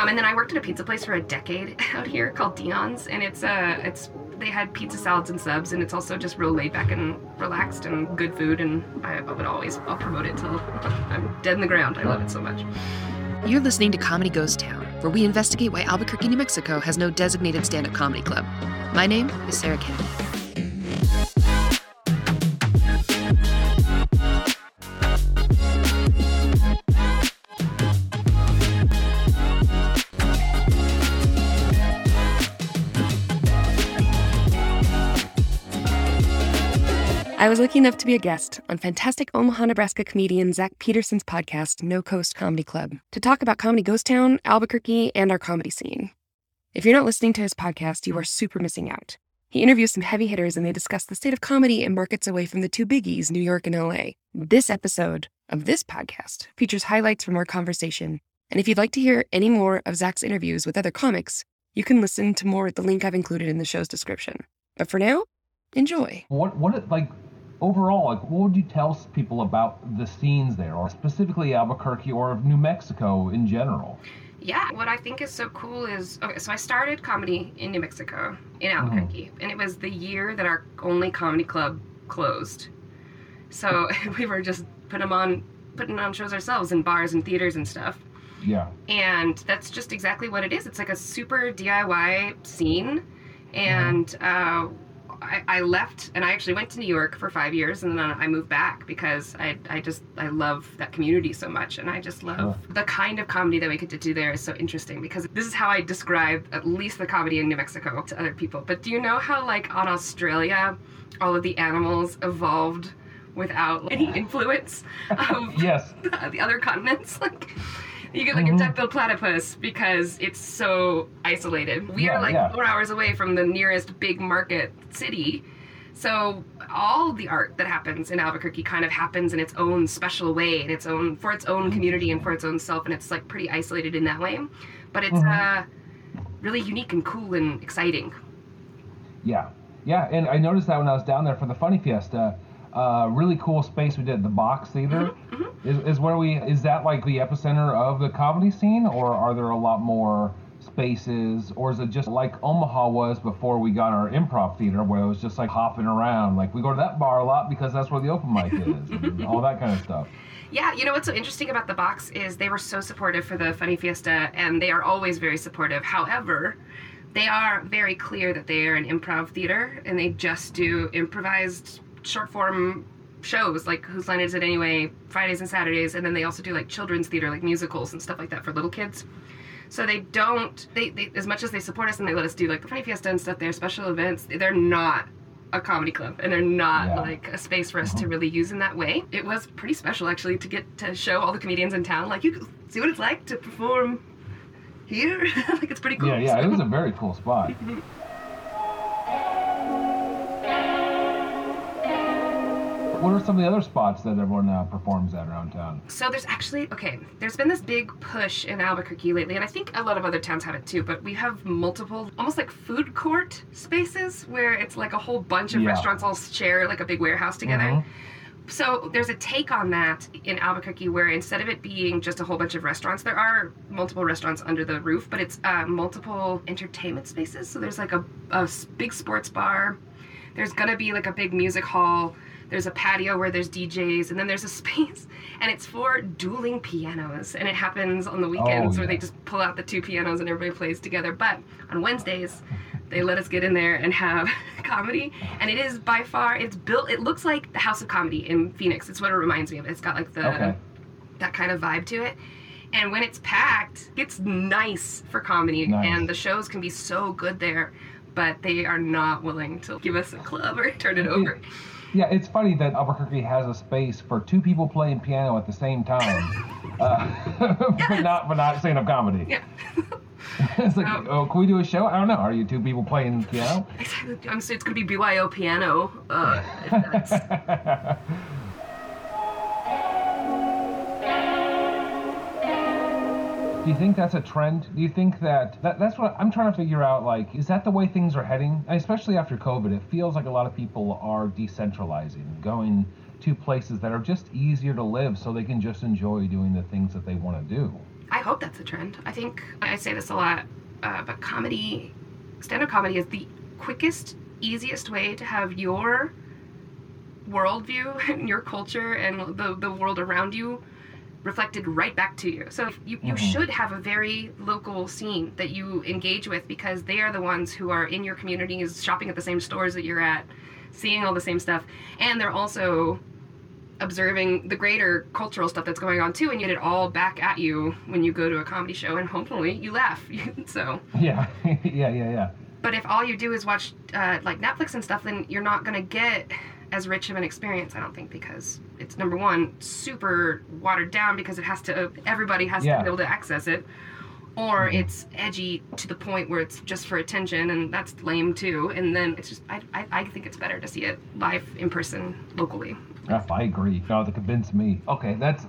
Um, and then I worked at a pizza place for a decade out here called Dion's, and it's uh, it's they had pizza salads and subs, and it's also just real laid back and relaxed and good food. And I, I would always I'll promote it till I'm dead in the ground. I love it so much. You're listening to Comedy Ghost Town, where we investigate why Albuquerque, New Mexico has no designated stand up comedy club. My name is Sarah Kennedy. I was lucky enough to be a guest on fantastic Omaha, Nebraska comedian Zach Peterson's podcast, No Coast Comedy Club, to talk about Comedy Ghost Town, Albuquerque, and our comedy scene. If you're not listening to his podcast, you are super missing out. He interviews some heavy hitters and they discuss the state of comedy in markets away from the two biggies, New York and LA. This episode of this podcast features highlights from our conversation. And if you'd like to hear any more of Zach's interviews with other comics, you can listen to more at the link I've included in the show's description. But for now, enjoy. What what like overall like what would you tell people about the scenes there, or specifically Albuquerque or of New Mexico in general? Yeah, what I think is so cool is okay, so I started comedy in New Mexico, in Albuquerque, and it was the year that our only comedy club closed. So we were just putting them on, putting on shows ourselves in bars and theaters and stuff. Yeah. And that's just exactly what it is. It's like a super DIY scene, and uh, I, I left and I actually went to New York for five years, and then I moved back because I, I just I love that community so much, and I just love oh. the kind of comedy that we get to do there is so interesting because this is how I describe at least the comedy in New Mexico to other people. But do you know how like on Australia, all of the animals evolved without any influence of Yes. the other continents? Like you get like a duck-billed platypus because it's so isolated. We Yeah, are like yeah. four hours away from the nearest big market city. So all the art that happens in Albuquerque kind of happens in its own special way, in its own for its own community and for its own self, and it's like pretty isolated in that way. But it's uh, really unique and cool and exciting. Yeah, yeah, and I noticed that when I was down there for the Funny Fiesta. Uh, really cool space we did. The Box Theater is, is where we is that like the epicenter of the comedy scene, or are there a lot more spaces, or is it just like Omaha was before we got our improv theater, where it was just like hopping around? Like we go to that bar a lot because that's where the open mic is, and all that kind of stuff. Yeah, you know what's so interesting about the box is they were so supportive for the Funny Fiesta, and they are always very supportive. However, they are very clear that they are an improv theater, and they just do improvised short form shows like Whose Line Is It Anyway, Fridays and Saturdays, and then they also do like children's theater, like musicals and stuff like that for little kids. So they don't, they, they as much as they support us and they let us do like the Funny Fiesta and stuff, their special events, they're not a comedy club and they're not Yeah. like a space for us to uh-huh. really use in that way. It was pretty special actually to get to show all the comedians in town, like you see what it's like to perform here. like it's pretty cool. Yeah, yeah, it was a very cool spot. What are some of the other spots that everyone uh, performs at around town? So there's actually okay. There's been this big push in Albuquerque lately, and I think a lot of other towns have it too. But we have multiple, almost like food court spaces where it's like a whole bunch of Yeah. restaurants all share like a big warehouse together. Mhm. So there's a take on that in Albuquerque where instead of it being just a whole bunch of restaurants, there are multiple restaurants under the roof, but it's uh, multiple entertainment spaces. So there's like a big sports bar. There's gonna be like a big music hall. There's a patio where there's DJs, and then there's a space, and it's for dueling pianos. And it happens on the oh, weekends where yeah. they just pull out the two pianos and everybody plays together. But on Wednesdays, they let us get in there and have comedy and it is by far it's built it looks like the house of comedy in phoenix it's what it reminds me of it's got like the Okay. that kind of vibe to it and when it's packed it's nice for comedy Nice. and the shows can be so good there but they are not willing to give us a club or turn it over Yeah, it's funny that Albuquerque has a space for two people playing piano at the same time, uh, but not but not stand up comedy. yeah it's like, Um, oh, can we do a show? I don't know. Are you two people playing piano? exactly i'm it's gonna be byo piano uh, Do you think that's a trend? Do you think that, that that's what I'm trying to figure out? Like, is that the way things are heading? Especially after COVID, it feels like a lot of people are decentralizing, going to places that are just easier to live, so they can just enjoy doing the things that they want to do. I hope that's a trend. I think I say this a lot, uh, but comedy, stand up comedy is the quickest, easiest way to have your worldview and your culture and the, the world around you reflected right back to you. So you, you Mhm. should have a very local scene that you engage with because they are the ones who are in your communities, shopping at the same stores that you're at, seeing all the same stuff, and they're also observing the greater cultural stuff that's going on too, and you get it all back at you when you go to a comedy show, and hopefully you laugh. so, Yeah, yeah, yeah, yeah. but if all you do is watch uh, like Netflix and stuff, then you're not gonna get as rich of an experience, I don't think, because it's number one super watered down because it has to everybody has Yeah. to be able to access it, or mm-hmm. it's edgy to the point where it's just for attention, and that's lame too. And then it's just I I, I think it's better to see it live in person locally. I agree. No, to convince me. Okay, that's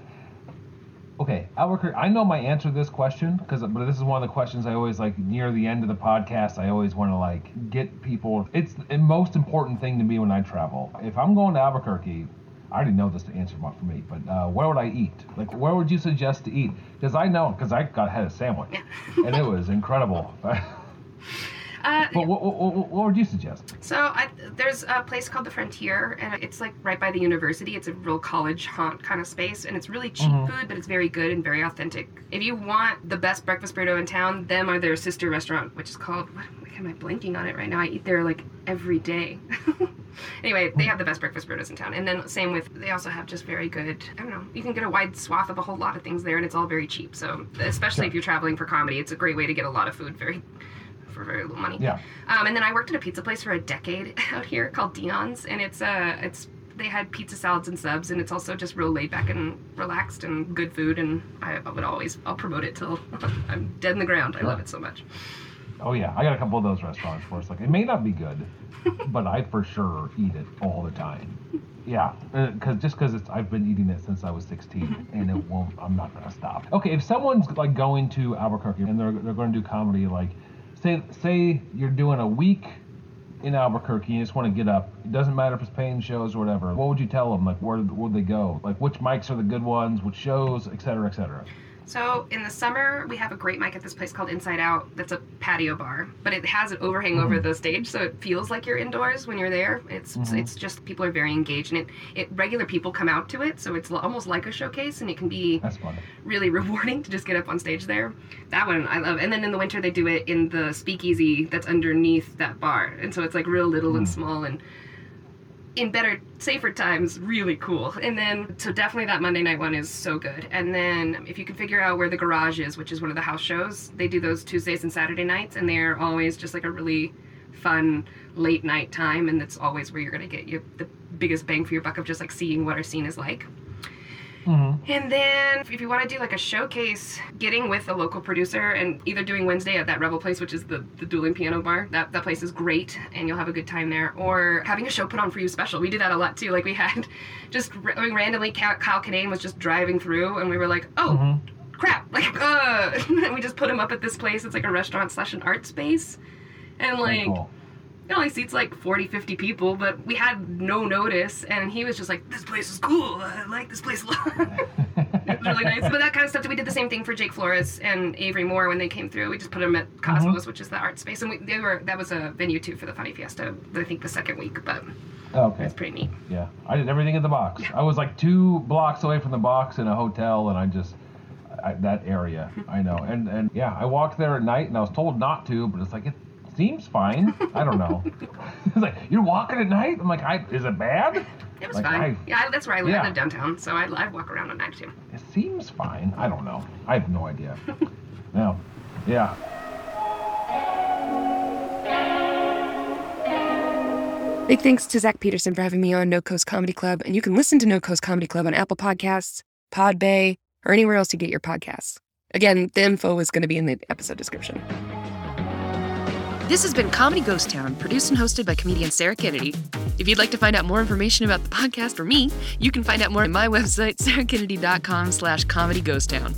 okay. Albuquerque. I know my answer to this question because, but this is one of the questions I always like near the end of the podcast. I always want to like get people. It's the most important thing to me when I travel. If I'm going to Albuquerque, I already know this to answer for me, but uh, where would I eat? Like, where would you suggest to eat? Because I know, because I got had a sandwich, and it was incredible. Uh, But what, what, what, what would you suggest? So I, there's a place called the Frontier, and it's like right by the university. It's a real college haunt kind of space, and it's really cheap Mhm. food, but it's very good and very authentic. If you want the best breakfast burrito in town, them are their sister restaurant, which is called. What, what am I blanking on it right now? I eat there like every day. anyway, they have the best breakfast burritos in town, and then same with they also have just very good. I don't know. You can get a wide swath of a whole lot of things there, and it's all very cheap. So especially Sure. if you're traveling for comedy, it's a great way to get a lot of food very for very little money. Yeah. Um, and then I worked at a pizza place for a decade out here called Dion's, and it's uh, it's they had pizza salads and subs, and it's also just real laid back and relaxed and good food. And I, I would always I'll promote it till I'm dead in the ground. I love it so much. Oh yeah, I got a couple of those restaurants where it's like it may not be good, but I for sure eat it all the time. Yeah, because just because it's I've been eating it since I was 16, and it won't. I'm not gonna stop. Okay, if someone's like going to Albuquerque and they're they're going to do comedy, like say say you're doing a week in Albuquerque, you just want to get up. It doesn't matter if it's paying shows or whatever. What would you tell them? Like where where would they go? Like which mics are the good ones? Which shows, et cetera, et cetera. So in the summer, we have a great mic at this place called Inside Out. That's a patio bar, but it has an overhang over the stage, so it feels like you're indoors when you're there. It's Mhm. it's just people are very engaged, and it it regular people come out to it, so it's almost like a showcase, and it can be really rewarding to just get up on stage there. That one I love. And then in the winter they do it in the speakeasy that's underneath that bar. And so it's like real little and Mm. small and in better safer times really cool. And then so definitely that Monday night one is so good. And then if you can figure out where the garage is, which is one of the house shows, they do those Tuesdays and Saturday nights and they're always just like a really fun late night time and that's always where you're to get your the biggest bang for your buck of just like seeing what our scene is like. Mm-hmm. And then if you want to do like a showcase, getting with a local producer and either doing Wednesday at that Rebel place, which is the, the dueling piano bar, that, that place is great and you'll have a good time there, or having a show put on for you special. We do that a lot too. Like we had just I mean, randomly, Kyle, Kyle Kinane was just driving through and we were like, oh, Mm-hmm. crap. Like, uh, and we just put him up at this place. It's like a restaurant slash an art space. And like, cool. It only seats like 40, 50 people, but we had no notice, and he was just like, this place is cool. I like this place a lot. it was really nice. But that kind of stuff, we did the same thing for Jake Flores and Avery Moore when they came through. We just put them at mm-hmm. Cosmos, which is the art space. And we, they were that was a venue too for the Funny Fiesta, I think the second week, but oh, Okay. it's pretty neat. Yeah, I did everything in the box. I was like two blocks away from the box in a hotel, and I just I, that area. I know, and and yeah, I walked there at night, and I was told not to, but it's like it seems fine. I don't know. it's like you're walking at night. I'm like, I is it bad? It was Like, fine. I- yeah, that's where I live. Yeah. I live downtown, so I, I walk around at night too. It seems fine. I don't know. I have no idea. no. Yeah. Big thanks to Zach Peterson for having me on No Coast Comedy Club, and you can listen to No Coast Comedy Club on Apple Podcasts, Podbay, or anywhere else you get your podcasts. Again, the info is going to be in the episode description. This has been Comedy Ghost Town, produced and hosted by comedian Sarah Kennedy. If you'd like to find out more information about the podcast or me, you can find out more at my website, sarahkennedy.com slash comedy ghost town.